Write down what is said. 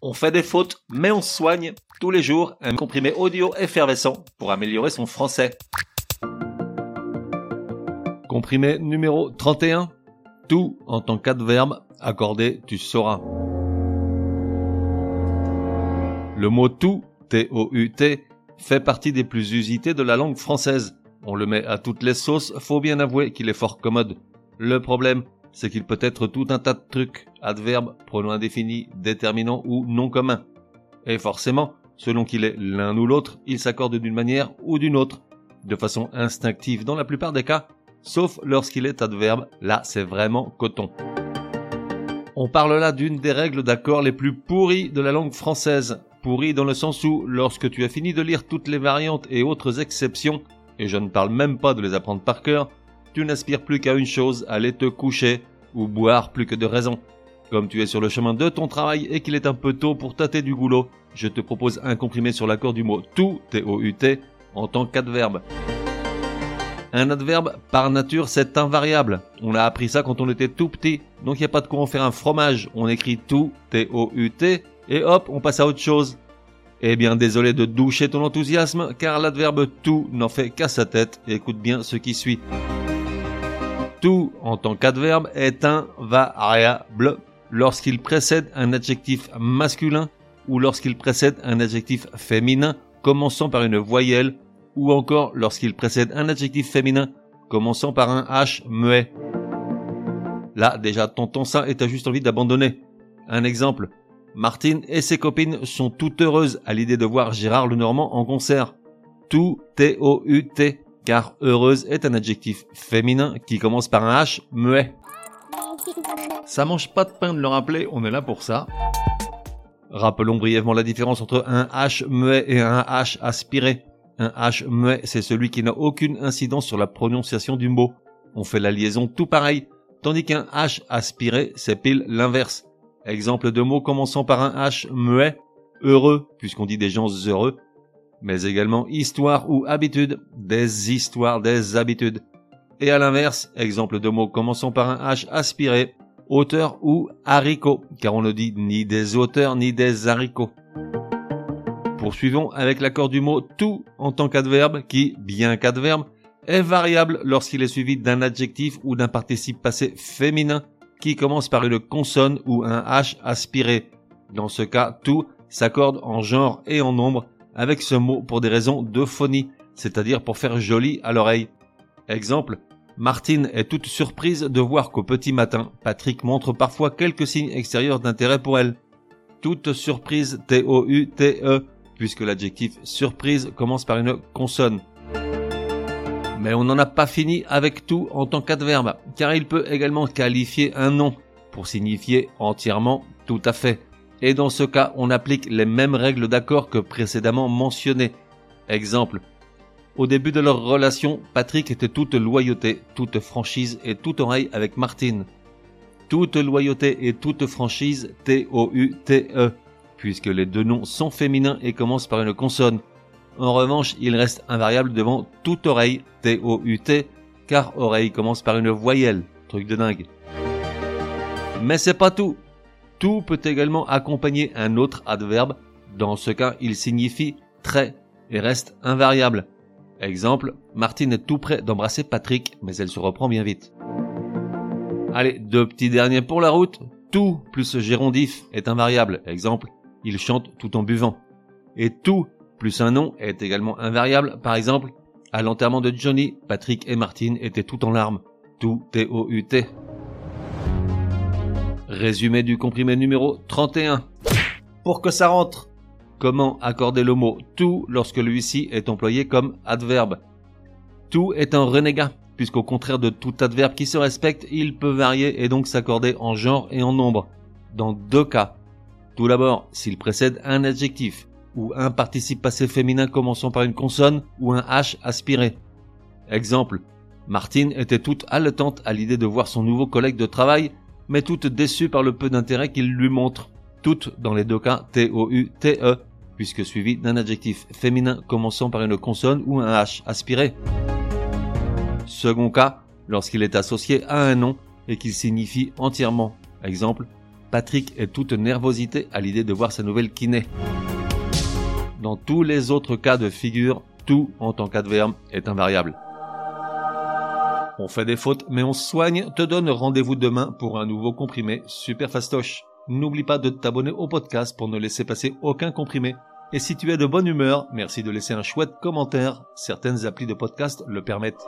On fait des fautes, mais on soigne tous les jours un comprimé audio effervescent pour améliorer son français. Comprimé numéro 31. Tout en tant qu'adverbe accordé, tu sauras. Le mot tout, T-O-U-T, fait partie des plus usités de la langue française. On le met à toutes les sauces, faut bien avouer qu'il est fort commode. Le problème, c'est qu'il peut être tout un tas de trucs, adverbes, pronoms indéfinis, déterminants ou non communs. Et forcément, selon qu'il est l'un ou l'autre, il s'accorde d'une manière ou d'une autre, de façon instinctive dans la plupart des cas, sauf lorsqu'il est adverbe, là c'est vraiment coton. On parle là d'une des règles d'accord les plus pourries de la langue française. Pourrie dans le sens où, lorsque tu as fini de lire toutes les variantes et autres exceptions, et je ne parle même pas de les apprendre par cœur, tu n'aspires plus qu'à une chose, aller te coucher, ou boire plus que de raison. Comme tu es sur le chemin de ton travail et qu'il est un peu tôt pour tâter du goulot, je te propose un comprimé sur l'accord du mot tout, T-O-U-T, en tant qu'adverbe. Un adverbe, par nature, c'est invariable. On a appris ça quand on était tout petit, donc il n'y a pas de quoi en faire un fromage. On écrit tout, T-O-U-T, et hop, on passe à autre chose. Eh bien, désolé de doucher ton enthousiasme, car l'adverbe tout n'en fait qu'à sa tête, écoute bien ce qui suit. Tout, en tant qu'adverbe, est invariable lorsqu'il précède un adjectif masculin ou lorsqu'il précède un adjectif féminin commençant par une voyelle ou encore lorsqu'il précède un adjectif féminin commençant par un H muet. Là, déjà, tonton ça et t'as juste envie d'abandonner. Un exemple. Martine et ses copines sont toutes heureuses à l'idée de voir Gérard Lenormand en concert. Tout, T-O-U-T, car heureuse est un adjectif féminin qui commence par un H muet. Ça mange pas de pain de le rappeler, on est là pour ça. Rappelons brièvement la différence entre un H muet et un H aspiré. Un H muet, c'est celui qui n'a aucune incidence sur la prononciation du mot. On fait la liaison tout pareil, tandis qu'un H aspiré, c'est pile l'inverse. Exemple de mots commençant par un H muet, heureux, puisqu'on dit des gens heureux, mais également histoire ou habitude, des histoires, des habitudes. Et à l'inverse, exemple de mots commençant par un H aspiré, auteur ou haricot, car on ne dit ni des auteurs ni des haricots. Poursuivons avec l'accord du mot tout en tant qu'adverbe qui, bien qu'adverbe, est variable lorsqu'il est suivi d'un adjectif ou d'un participe passé féminin qui commence par une consonne ou un H aspiré. Dans ce cas, tout s'accorde en genre et en nombre avec ce mot pour des raisons de phonie, c'est-à-dire pour faire joli à l'oreille. Exemple, Martine est toute surprise de voir qu'au petit matin, Patrick montre parfois quelques signes extérieurs d'intérêt pour elle. Toute surprise T-O-U-T-E puisque l'adjectif surprise commence par une consonne. Mais on n'en a pas fini avec tout en tant qu'adverbe, car il peut également qualifier un nom pour signifier entièrement tout à fait. Et dans ce cas, on applique les mêmes règles d'accord que précédemment mentionnées. Exemple. Au début de leur relation, Patrick était toute loyauté, toute franchise et toute oreille avec Martine. Toute loyauté et toute franchise, T-O-U-T-E puisque les deux noms sont féminins et commencent par une consonne. En revanche, il reste invariable devant toute oreille, T-O-U-T, car oreille commence par une voyelle, truc de dingue. Mais c'est pas tout. Tout peut également accompagner un autre adverbe, dans ce cas il signifie très et reste invariable. Exemple, Martine est tout près d'embrasser Patrick, mais elle se reprend bien vite. Allez, deux petits derniers pour la route. Tout plus gérondif est invariable. Exemple, il chante tout en buvant. Et tout plus un nom est également invariable. Par exemple, à l'enterrement de Johnny, Patrick et Martine étaient tout en larmes. Tout T-O-U-T. Résumé du comprimé numéro 31. Pour que ça rentre. Comment accorder le mot tout lorsque lui-ci est employé comme adverbe? Tout est un renégat, puisqu'au contraire de tout adverbe qui se respecte, il peut varier et donc s'accorder en genre et en nombre. Dans deux cas, tout d'abord, s'il précède un adjectif ou un participe passé féminin commençant par une consonne ou un H aspiré. Exemple, Martine était toute haletante à l'idée de voir son nouveau collègue de travail, mais toute déçue par le peu d'intérêt qu'il lui montre. Toutes dans les deux cas T-O-U-T-E, puisque suivi d'un adjectif féminin commençant par une consonne ou un H aspiré. Second cas, lorsqu'il est associé à un nom et qu'il signifie entièrement. Exemple, Patrick est toute nervosité à l'idée de voir sa nouvelle kiné. Dans tous les autres cas de figure, tout en tant qu'adverbe est invariable. On fait des fautes, mais on soigne, te donne rendez-vous demain pour un nouveau comprimé super fastoche. N'oublie pas de t'abonner au podcast pour ne laisser passer aucun comprimé. Et si tu es de bonne humeur, merci de laisser un chouette commentaire. Certaines applis de podcast le permettent.